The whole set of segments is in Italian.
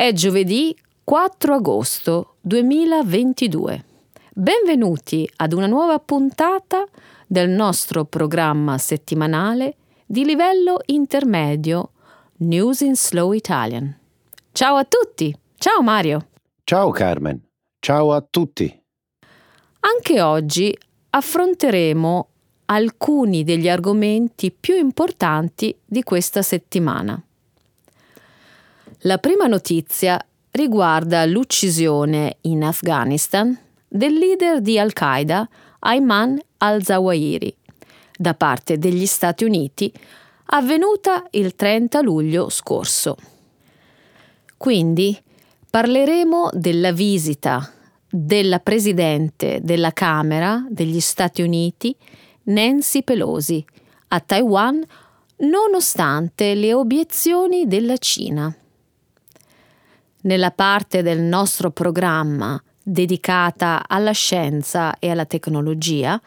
È giovedì 4 agosto 2022. Benvenuti ad una nuova puntata del nostro programma settimanale di livello intermedio News in Slow Italian. Ciao a tutti! Ciao Mario! Ciao Carmen! Ciao a tutti! Anche oggi affronteremo alcuni degli argomenti più importanti di questa settimana. La prima notizia riguarda l'uccisione in Afghanistan del leader di Al-Qaeda Ayman al-Zawahiri da parte degli Stati Uniti avvenuta il 30 luglio scorso. Quindi parleremo della visita della Presidente della Camera degli Stati Uniti Nancy Pelosi a Taiwan nonostante le obiezioni della Cina. Nella parte del nostro programma dedicata alla scienza e alla tecnologia,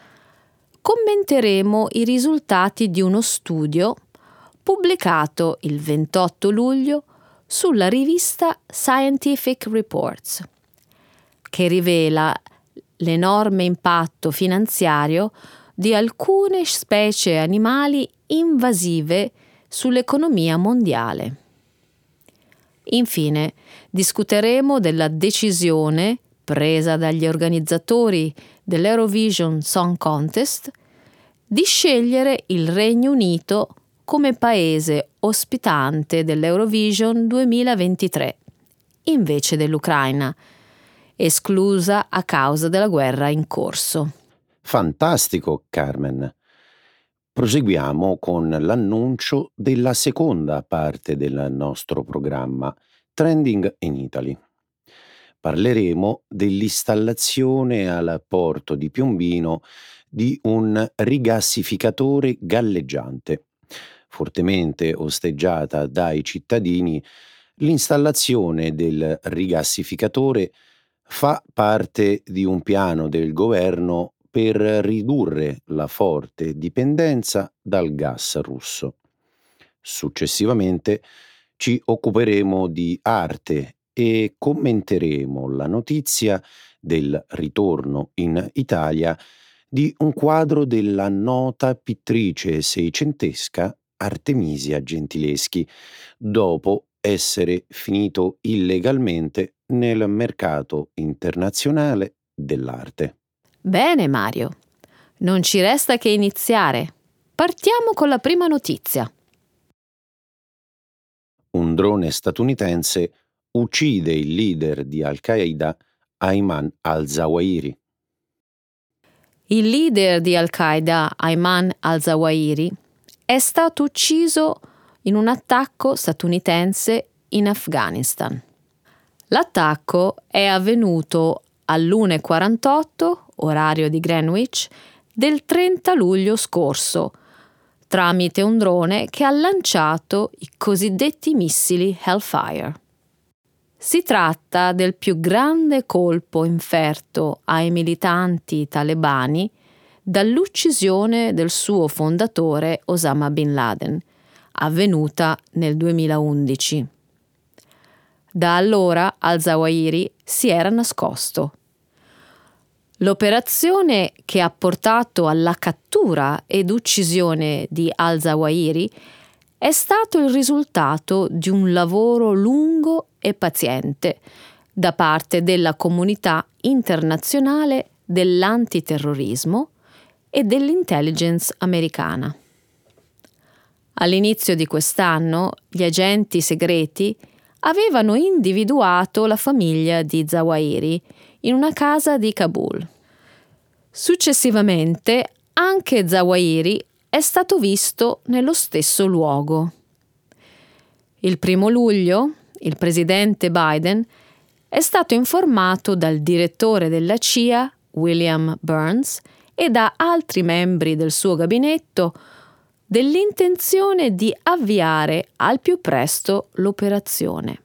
commenteremo i risultati di uno studio pubblicato il 28 luglio sulla rivista Scientific Reports, che rivela l'enorme impatto finanziario di alcune specie animali invasive sull'economia mondiale. Infine, discuteremo della decisione presa dagli organizzatori dell'Eurovision Song Contest di scegliere il Regno Unito come paese ospitante dell'Eurovision 2023, invece dell'Ucraina, esclusa a causa della guerra in corso. Fantastico, Carmen. Proseguiamo con l'annuncio della seconda parte del nostro programma, Trending in Italy. Parleremo dell'installazione al porto di Piombino di un rigassificatore galleggiante. Fortemente osteggiata dai cittadini, l'installazione del rigassificatore fa parte di un piano del governo per ridurre la forte dipendenza dal gas russo. Successivamente ci occuperemo di arte e commenteremo la notizia del ritorno in Italia di un quadro della nota pittrice seicentesca Artemisia Gentileschi, dopo essere finito illegalmente nel mercato internazionale dell'arte. Bene Mario, non ci resta che iniziare. Partiamo con la prima notizia. Un drone statunitense uccide il leader di Al-Qaeda Ayman al-Zawahiri. Il leader di Al-Qaeda Ayman al-Zawahiri è stato ucciso in un attacco statunitense in Afghanistan. L'attacco è avvenuto all'1.48 orario di Greenwich, del 30 luglio scorso, tramite un drone che ha lanciato i cosiddetti missili Hellfire. Si tratta del più grande colpo inferto ai militanti talebani dall'uccisione del suo fondatore Osama bin Laden, avvenuta nel 2011. Da allora al-Zawahiri si era nascosto L'operazione che ha portato alla cattura ed uccisione di al-Zawahiri è stato il risultato di un lavoro lungo e paziente da parte della comunità internazionale dell'antiterrorismo e dell'intelligence americana. All'inizio di quest'anno gli agenti segreti avevano individuato la famiglia di Zawahiri in una casa di Kabul. Successivamente anche Zawahiri è stato visto nello stesso luogo. Il primo luglio il presidente Biden è stato informato dal direttore della CIA, William Burns, e da altri membri del suo gabinetto dell'intenzione di avviare al più presto l'operazione.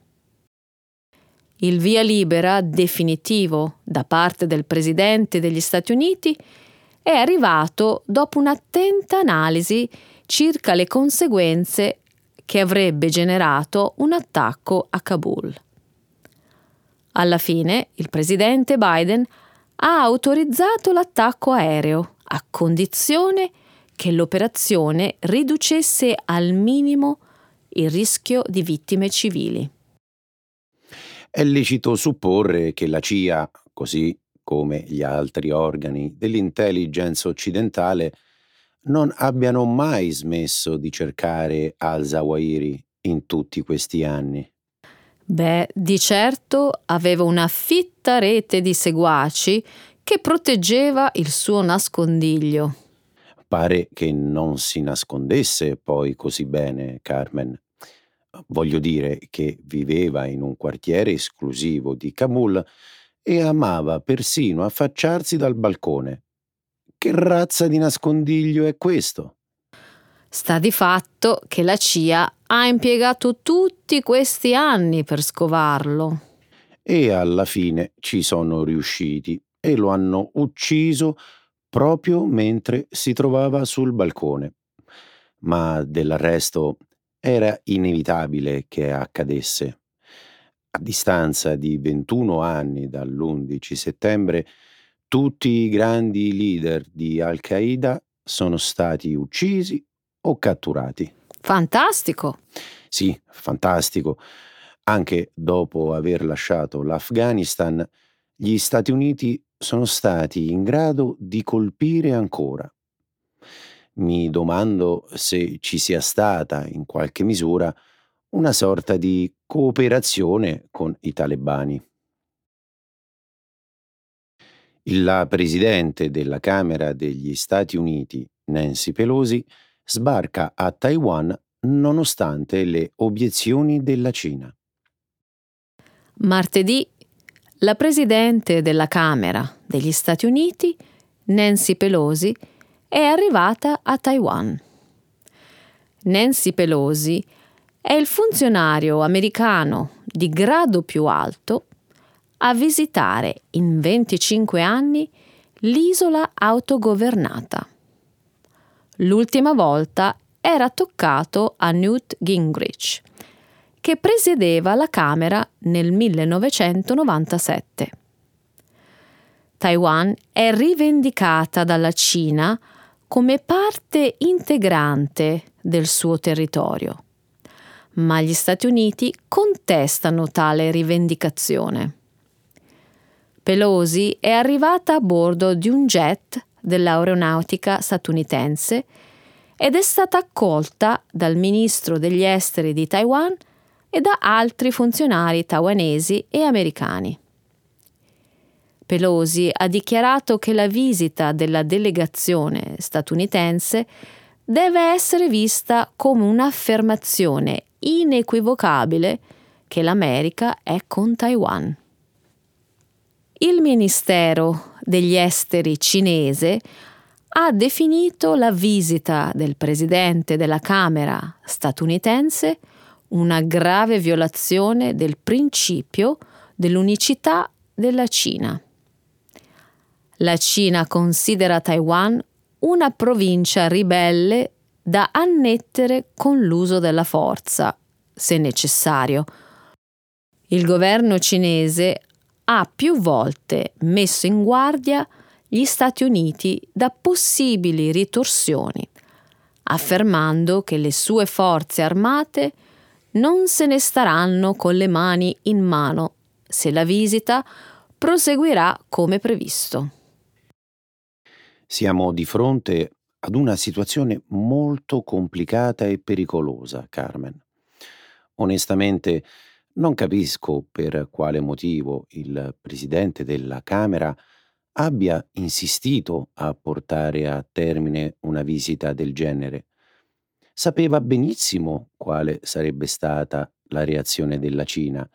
Il via libera definitivo da parte del Presidente degli Stati Uniti è arrivato dopo un'attenta analisi circa le conseguenze che avrebbe generato un attacco a Kabul. Alla fine il presidente Biden ha autorizzato l'attacco aereo a condizione che l'operazione riducesse al minimo il rischio di vittime civili. È lecito supporre che la CIA, così come gli altri organi dell'intelligence occidentale, non abbiano mai smesso di cercare al-Zawahiri in tutti questi anni. Beh, di certo aveva una fitta rete di seguaci che proteggeva il suo nascondiglio. Pare che non si nascondesse poi così bene, Carmen. Voglio dire che viveva in un quartiere esclusivo di Kabul e amava persino affacciarsi dal balcone. Che razza di nascondiglio è questo? Sta di fatto che la CIA ha impiegato tutti questi anni per scovarlo. E alla fine ci sono riusciti e lo hanno ucciso proprio mentre si trovava sul balcone. Ma dell'arresto era inevitabile che accadesse. A distanza di 21 anni dall'11 settembre, tutti i grandi leader di Al-Qaeda sono stati uccisi o catturati. Fantastico! Sì, fantastico. Anche dopo aver lasciato l'Afghanistan, gli Stati Uniti sono stati in grado di colpire ancora. Mi domando se ci sia stata, in qualche misura, una sorta di cooperazione con i talebani. La presidente della Camera degli Stati Uniti, Nancy Pelosi, sbarca a Taiwan nonostante le obiezioni della Cina. Martedì la presidente della Camera degli Stati Uniti, Nancy Pelosi, è arrivata a Taiwan. Nancy Pelosi è il funzionario americano di grado più alto a visitare in 25 anni l'isola autogovernata. L'ultima volta era toccato a Newt Gingrich, che presiedeva la Camera nel 1997. Taiwan è rivendicata dalla Cina come parte integrante del suo territorio, ma gli Stati Uniti contestano tale rivendicazione. Pelosi è arrivata a bordo di un jet dell'aeronautica statunitense ed è stata accolta dal ministro degli esteri di Taiwan e da altri funzionari taiwanesi e americani. Pelosi ha dichiarato che la visita della delegazione statunitense deve essere vista come un'affermazione inequivocabile che l'America è con Taiwan. Il Ministero degli Esteri cinese ha definito la visita del presidente della Camera statunitense una grave violazione del principio dell'unicità della Cina. La Cina considera Taiwan una provincia ribelle da annettere con l'uso della forza, se necessario. Il governo cinese ha più volte messo in guardia gli Stati Uniti da possibili ritorsioni, affermando che le sue forze armate non se ne staranno con le mani in mano se la visita proseguirà come previsto. Siamo di fronte ad una situazione molto complicata e pericolosa, Carmen. Onestamente, non capisco per quale motivo il presidente della Camera abbia insistito a portare a termine una visita del genere. Sapeva benissimo quale sarebbe stata la reazione della Cina,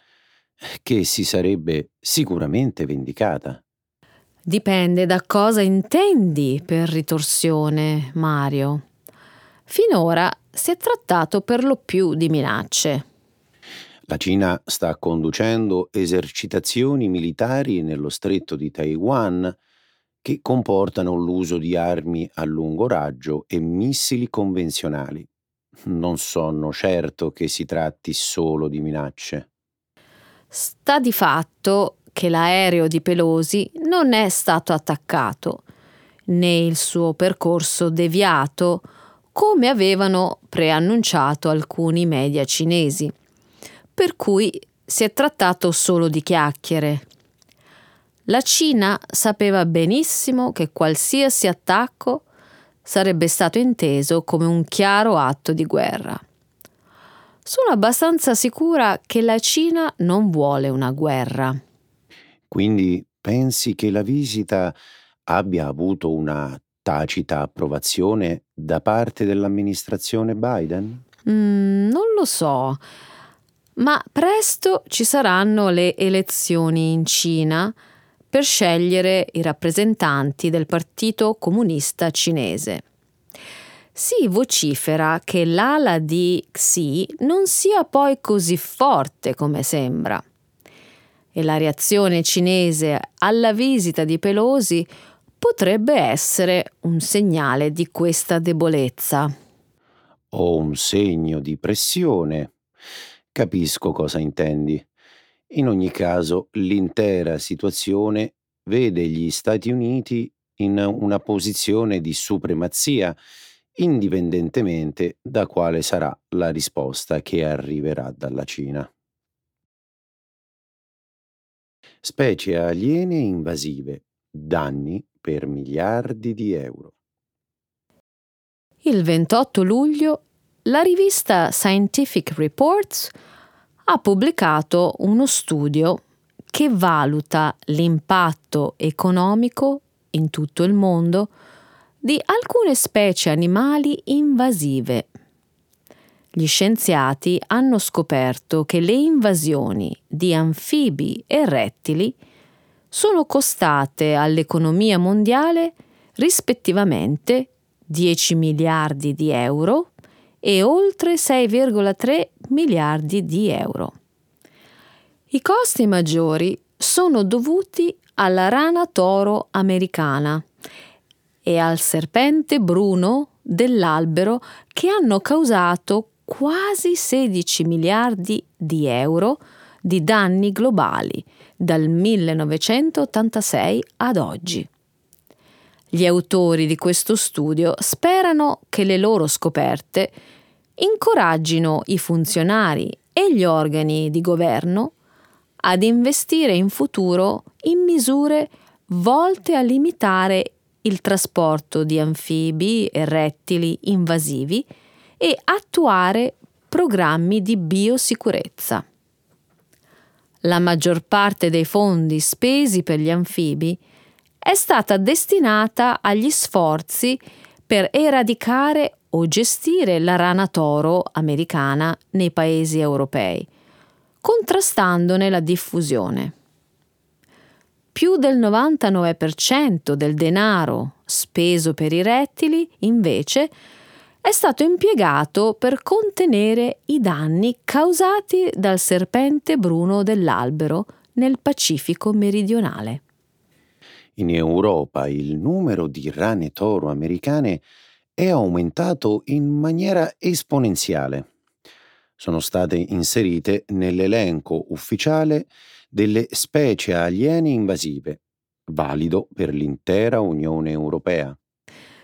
che si sarebbe sicuramente vendicata. Dipende da cosa intendi per ritorsione, Mario. Finora si è trattato per lo più di minacce. La Cina sta conducendo esercitazioni militari nello stretto di Taiwan che comportano l'uso di armi a lungo raggio e missili convenzionali. Non sono certo che si tratti solo di minacce. Sta di fatto che l'aereo di Pelosi non è stato attaccato, né il suo percorso deviato, come avevano preannunciato alcuni media cinesi. Per cui si è trattato solo di chiacchiere. La Cina sapeva benissimo che qualsiasi attacco sarebbe stato inteso come un chiaro atto di guerra. Sono abbastanza sicura che la Cina non vuole una guerra. Quindi pensi che la visita abbia avuto una tacita approvazione da parte dell'amministrazione Biden? Mm, non lo so, ma presto ci saranno le elezioni in Cina per scegliere i rappresentanti del Partito Comunista Cinese. Si vocifera che l'ala di Xi non sia poi così forte come sembra. E la reazione cinese alla visita di Pelosi potrebbe essere un segnale di questa debolezza. O un segno di pressione. Capisco cosa intendi. In ogni caso, l'intera situazione vede gli Stati Uniti in una posizione di supremazia indipendentemente da quale sarà la risposta che arriverà dalla Cina. Specie aliene invasive, danni per miliardi di euro. Il 28 luglio la rivista Scientific Reports ha pubblicato uno studio che valuta l'impatto economico in tutto il mondo di alcune specie animali invasive. Gli scienziati hanno scoperto che le invasioni di anfibi e rettili sono costate all'economia mondiale rispettivamente 10 miliardi di euro e oltre 6,3 miliardi di euro. I costi maggiori sono dovuti alla rana toro americana e al serpente bruno dell'albero che hanno causato quasi 16 miliardi di euro di danni globali dal 1986 ad oggi. Gli autori di questo studio sperano che le loro scoperte incoraggino i funzionari e gli organi di governo ad investire in futuro in misure volte a limitare il trasporto di anfibi e rettili invasivi e attuare programmi di biosicurezza. La maggior parte dei fondi spesi per gli anfibi è stata destinata agli sforzi per eradicare o gestire la rana toro americana nei paesi europei, contrastandone la diffusione più del 99% del denaro speso per i rettili, invece, è stato impiegato per contenere i danni causati dal serpente bruno dell'albero nel Pacifico meridionale. In Europa il numero di rane toro americane è aumentato in maniera esponenziale. Sono state inserite nell'elenco ufficiale delle specie aliene invasive, valido per l'intera Unione Europea.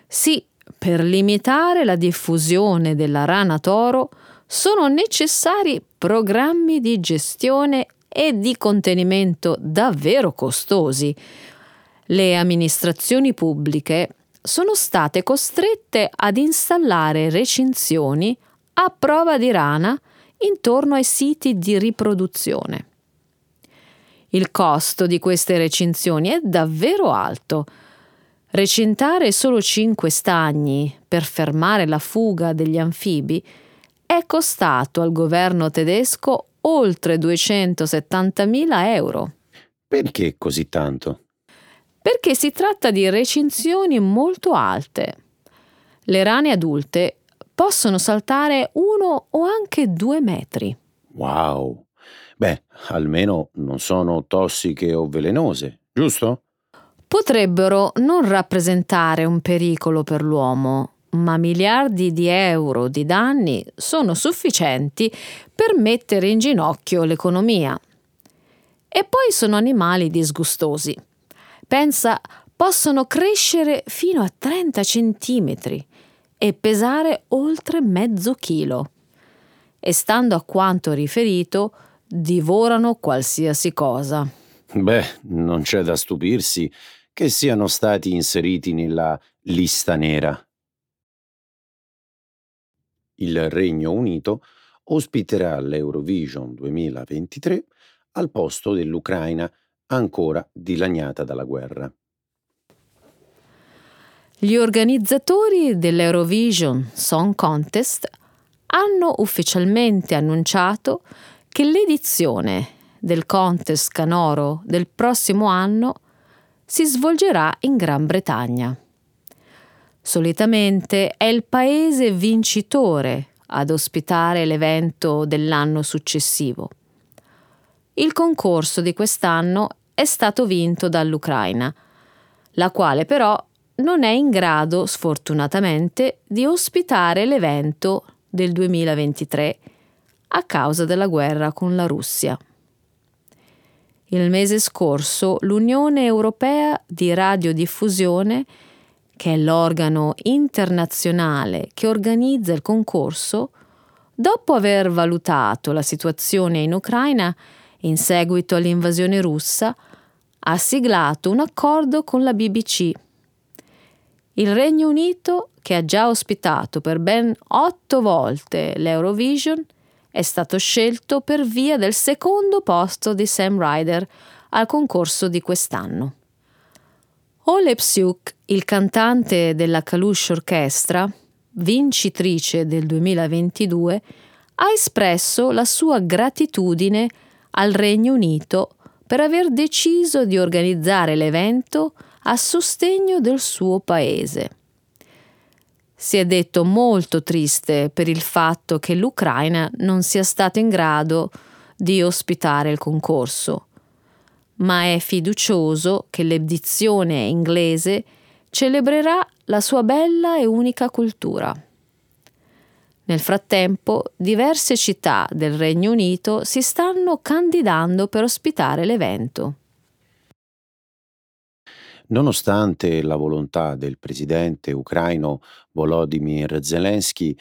Sì, per limitare la diffusione della rana toro sono necessari programmi di gestione e di contenimento davvero costosi. Le amministrazioni pubbliche sono state costrette ad installare recinzioni a prova di rana intorno ai siti di riproduzione. Il costo di queste recinzioni è davvero alto. Recintare solo cinque stagni per fermare la fuga degli anfibi è costato al governo tedesco oltre 270.000 euro. Perché così tanto? Perché si tratta di recinzioni molto alte. Le rane adulte possono saltare uno o anche due metri. Wow! Beh, almeno non sono tossiche o velenose, giusto? Potrebbero non rappresentare un pericolo per l'uomo, ma miliardi di euro di danni sono sufficienti per mettere in ginocchio l'economia. E poi sono animali disgustosi. Pensa, possono crescere fino a 30 centimetri e pesare oltre mezzo chilo. E stando a quanto riferito, divorano qualsiasi cosa. Beh, non c'è da stupirsi che siano stati inseriti nella lista nera. Il Regno Unito ospiterà l'Eurovision 2023 al posto dell'Ucraina ancora dilaniata dalla guerra. Gli organizzatori dell'Eurovision Song Contest hanno ufficialmente annunciato che l'edizione del contest canoro del prossimo anno si svolgerà in Gran Bretagna. Solitamente è il paese vincitore ad ospitare l'evento dell'anno successivo. Il concorso di quest'anno è stato vinto dall'Ucraina, la quale però non è in grado, sfortunatamente, di ospitare l'evento del 2023 a causa della guerra con la Russia. Il mese scorso l'Unione Europea di Radiodiffusione, che è l'organo internazionale che organizza il concorso, dopo aver valutato la situazione in Ucraina in seguito all'invasione russa, ha siglato un accordo con la BBC il Regno Unito, che ha già ospitato per ben otto volte l'Eurovision, è stato scelto per via del secondo posto di Sam Ryder al concorso di quest'anno. Ole Psyuk, il cantante della Kalush Orchestra, vincitrice del 2022, ha espresso la sua gratitudine al Regno Unito per aver deciso di organizzare l'evento a sostegno del suo paese. Si è detto molto triste per il fatto che l'Ucraina non sia stata in grado di ospitare il concorso, ma è fiducioso che l'edizione inglese celebrerà la sua bella e unica cultura. Nel frattempo, diverse città del Regno Unito si stanno candidando per ospitare l'evento. Nonostante la volontà del presidente ucraino Volodymyr Zelensky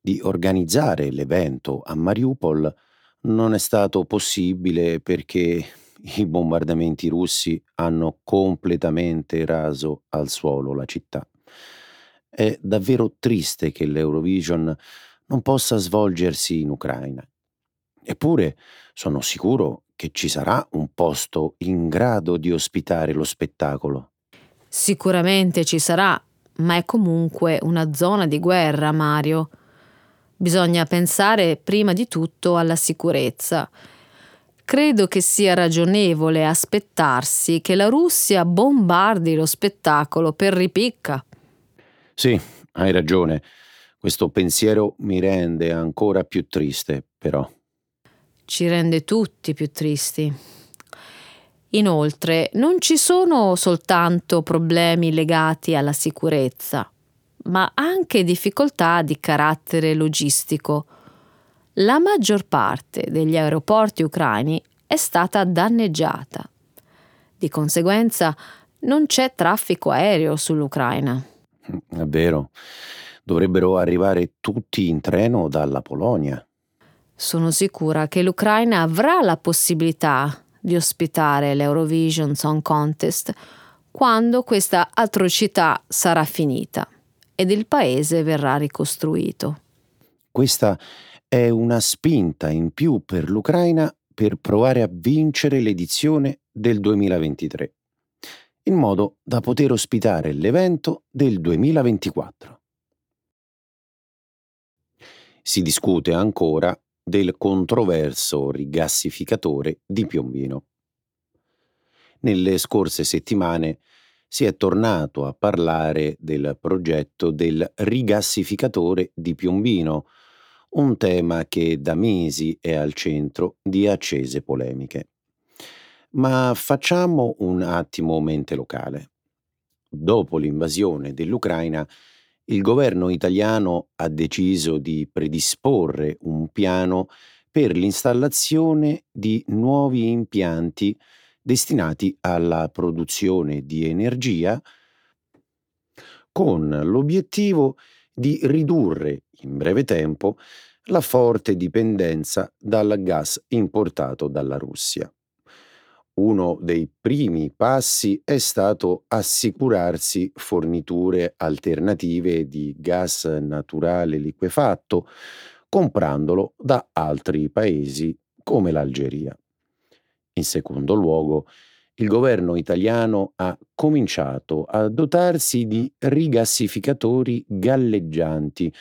di organizzare l'evento a Mariupol, non è stato possibile perché i bombardamenti russi hanno completamente raso al suolo la città. È davvero triste che l'Eurovision non possa svolgersi in Ucraina. Eppure sono sicuro che ci sarà un posto in grado di ospitare lo spettacolo. Sicuramente ci sarà, ma è comunque una zona di guerra, Mario. Bisogna pensare prima di tutto alla sicurezza. Credo che sia ragionevole aspettarsi che la Russia bombardi lo spettacolo per ripicca. Sì, hai ragione. Questo pensiero mi rende ancora più triste, però ci rende tutti più tristi. Inoltre, non ci sono soltanto problemi legati alla sicurezza, ma anche difficoltà di carattere logistico. La maggior parte degli aeroporti ucraini è stata danneggiata. Di conseguenza non c'è traffico aereo sull'Ucraina. È vero. Dovrebbero arrivare tutti in treno dalla Polonia. Sono sicura che l'Ucraina avrà la possibilità di ospitare l'Eurovision Song Contest quando questa atrocità sarà finita ed il paese verrà ricostruito. Questa è una spinta in più per l'Ucraina per provare a vincere l'edizione del 2023, in modo da poter ospitare l'evento del 2024. Si discute ancora del controverso rigassificatore di Piombino. Nelle scorse settimane si è tornato a parlare del progetto del rigassificatore di Piombino, un tema che da mesi è al centro di accese polemiche. Ma facciamo un attimo mente locale. Dopo l'invasione dell'Ucraina, il governo italiano ha deciso di predisporre un piano per l'installazione di nuovi impianti destinati alla produzione di energia con l'obiettivo di ridurre in breve tempo la forte dipendenza dal gas importato dalla Russia. Uno dei primi passi è stato assicurarsi forniture alternative di gas naturale liquefatto comprandolo da altri paesi come l'Algeria. In secondo luogo, il governo italiano ha cominciato a dotarsi di rigassificatori galleggianti,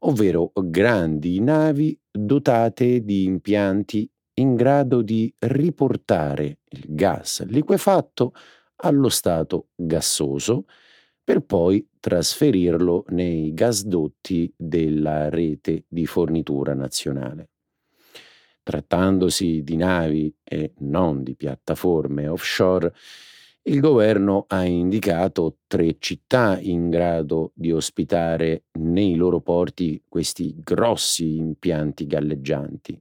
ovvero grandi navi dotate di impianti in grado di riportare il gas liquefatto allo stato gassoso per poi trasferirlo nei gasdotti della rete di fornitura nazionale. Trattandosi di navi e non di piattaforme offshore, il governo ha indicato tre città in grado di ospitare nei loro porti questi grossi impianti galleggianti.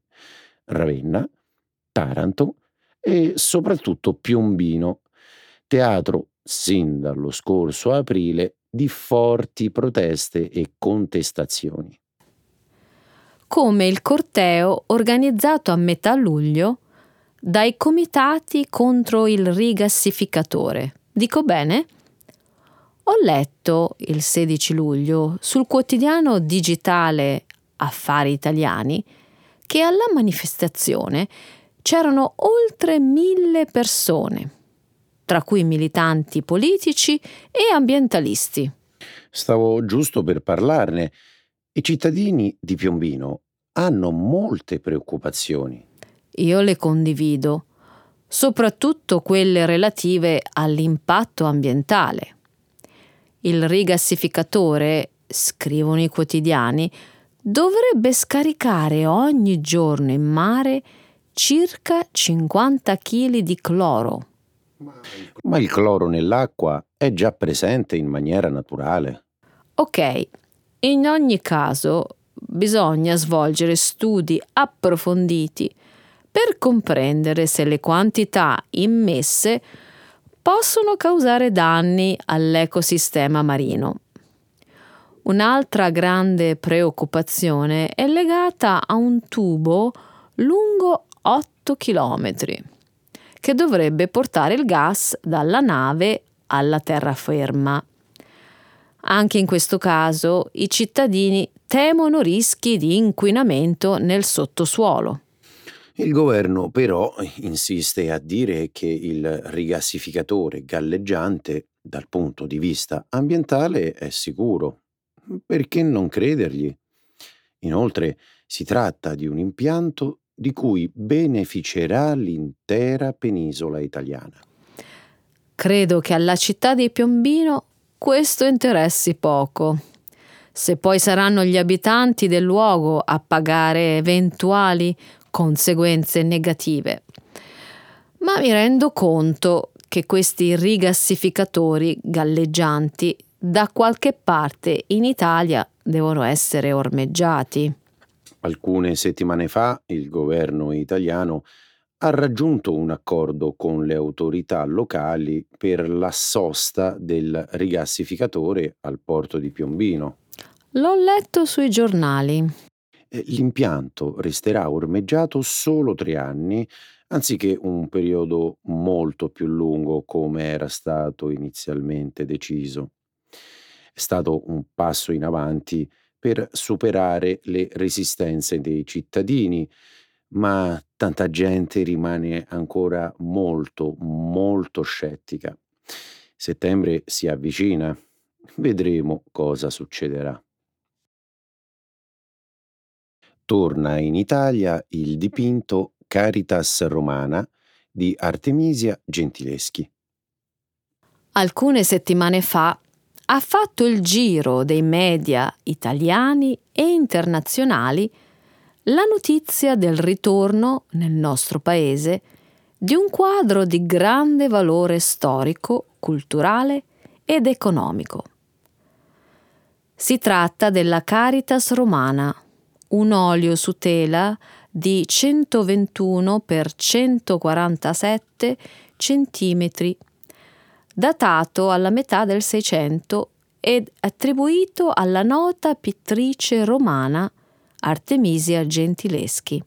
Ravenna, Taranto e soprattutto Piombino, teatro sin dallo scorso aprile di forti proteste e contestazioni. Come il corteo organizzato a metà luglio dai comitati contro il rigassificatore. Dico bene? Ho letto il 16 luglio sul quotidiano digitale Affari Italiani che alla manifestazione c'erano oltre mille persone, tra cui militanti politici e ambientalisti. Stavo giusto per parlarne. I cittadini di Piombino hanno molte preoccupazioni. Io le condivido, soprattutto quelle relative all'impatto ambientale. Il rigassificatore, scrivono i quotidiani, dovrebbe scaricare ogni giorno in mare circa 50 kg di cloro. Ma il cloro nell'acqua è già presente in maniera naturale. Ok, in ogni caso bisogna svolgere studi approfonditi per comprendere se le quantità immesse possono causare danni all'ecosistema marino. Un'altra grande preoccupazione è legata a un tubo lungo 8 km che dovrebbe portare il gas dalla nave alla terraferma. Anche in questo caso i cittadini temono rischi di inquinamento nel sottosuolo. Il governo però insiste a dire che il rigassificatore galleggiante dal punto di vista ambientale è sicuro perché non credergli? Inoltre si tratta di un impianto di cui beneficerà l'intera penisola italiana. Credo che alla città di Piombino questo interessi poco. Se poi saranno gli abitanti del luogo a pagare eventuali conseguenze negative. Ma mi rendo conto che questi rigassificatori galleggianti da qualche parte in Italia devono essere ormeggiati. Alcune settimane fa il governo italiano ha raggiunto un accordo con le autorità locali per la sosta del rigassificatore al porto di Piombino. L'ho letto sui giornali. Eh, l'impianto resterà ormeggiato solo tre anni, anziché un periodo molto più lungo come era stato inizialmente deciso. È stato un passo in avanti per superare le resistenze dei cittadini, ma tanta gente rimane ancora molto, molto scettica. Settembre si avvicina, vedremo cosa succederà. Torna in Italia il dipinto Caritas Romana di Artemisia Gentileschi. Alcune settimane fa ha fatto il giro dei media italiani e internazionali la notizia del ritorno nel nostro paese di un quadro di grande valore storico, culturale ed economico. Si tratta della Caritas Romana, un olio su tela di 121 x 147 centimetri, datato alla metà del Seicento ed attribuito alla nota pittrice romana Artemisia Gentileschi.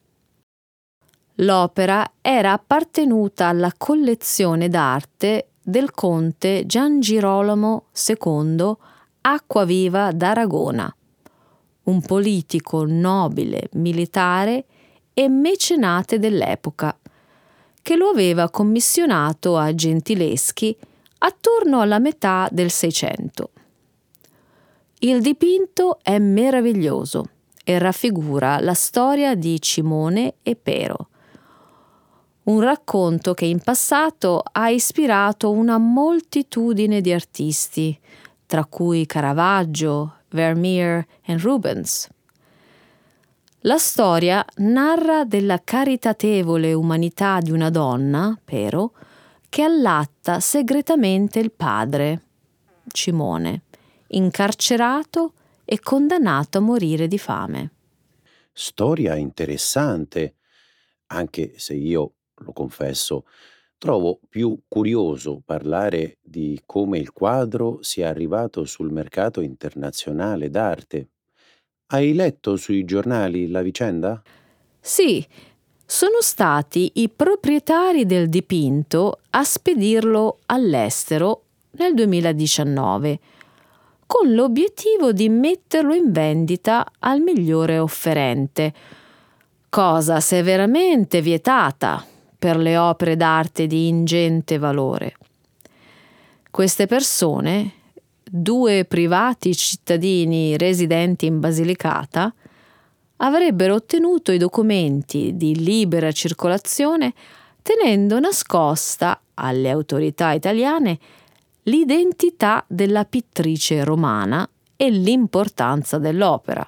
L'opera era appartenuta alla collezione d'arte del conte Gian Girolamo II Acquaviva d'Aragona, un politico nobile, militare e mecenate dell'epoca, che lo aveva commissionato a Gentileschi attorno alla metà del Seicento. Il dipinto è meraviglioso e raffigura la storia di Cimone e Pero, un racconto che in passato ha ispirato una moltitudine di artisti, tra cui Caravaggio, Vermeer e Rubens. La storia narra della caritatevole umanità di una donna, Pero, che allatta segretamente il padre, Cimone, incarcerato e condannato a morire di fame. Storia interessante, anche se io lo confesso, trovo più curioso parlare di come il quadro sia arrivato sul mercato internazionale d'arte. Hai letto sui giornali la vicenda? Sì, sono stati i proprietari del dipinto a spedirlo all'estero nel 2019 con l'obiettivo di metterlo in vendita al migliore offerente, cosa severamente vietata per le opere d'arte di ingente valore. Queste persone, due privati cittadini residenti in Basilicata, avrebbero ottenuto i documenti di libera circolazione tenendo nascosta alle autorità italiane l'identità della pittrice romana e l'importanza dell'opera,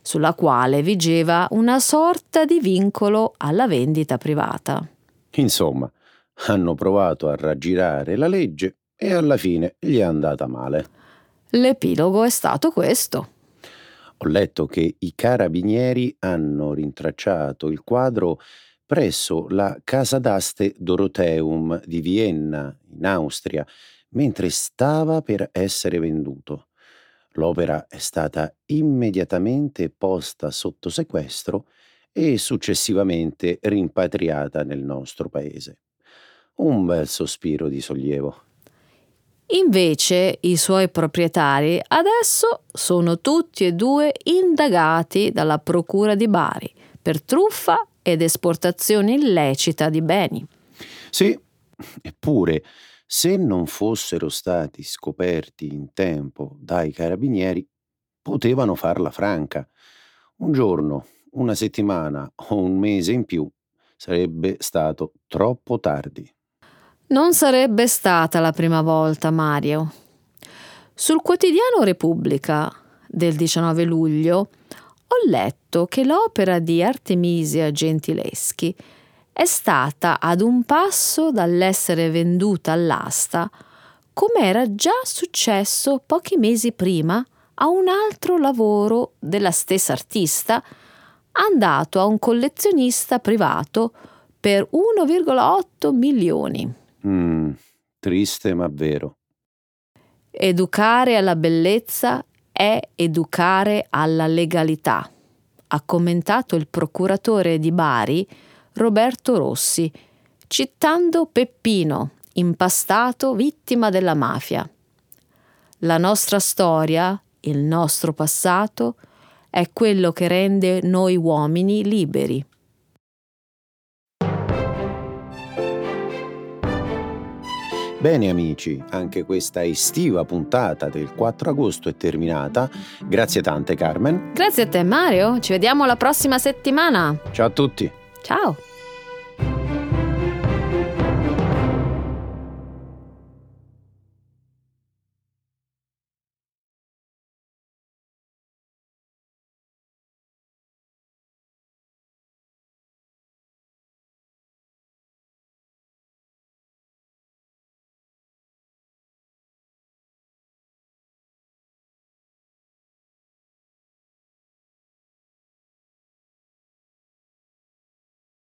sulla quale vigeva una sorta di vincolo alla vendita privata. Insomma, hanno provato a raggirare la legge e alla fine gli è andata male. L'epilogo è stato questo. Ho letto che i carabinieri hanno rintracciato il quadro presso la Casa d'Aste Doroteum di Vienna, in Austria, mentre stava per essere venduto. L'opera è stata immediatamente posta sotto sequestro e successivamente rimpatriata nel nostro paese. Un bel sospiro di sollievo. Invece i suoi proprietari adesso sono tutti e due indagati dalla Procura di Bari per truffa ed esportazione illecita di beni. Sì, eppure, se non fossero stati scoperti in tempo dai carabinieri, potevano farla franca. Un giorno una settimana o un mese in più sarebbe stato troppo tardi. Non sarebbe stata la prima volta, Mario. Sul quotidiano Repubblica del 19 luglio ho letto che l'opera di Artemisia Gentileschi è stata ad un passo dall'essere venduta all'asta, come era già successo pochi mesi prima a un altro lavoro della stessa artista andato a un collezionista privato per 1,8 milioni. Mm, triste ma vero. Educare alla bellezza è educare alla legalità, ha commentato il procuratore di Bari Roberto Rossi, citando Peppino, impastato vittima della mafia. La nostra storia, il nostro passato, è quello che rende noi uomini liberi. Bene amici, anche questa estiva puntata del 4 agosto è terminata. Grazie tante Carmen. Grazie a te Mario, ci vediamo la prossima settimana. Ciao a tutti. Ciao.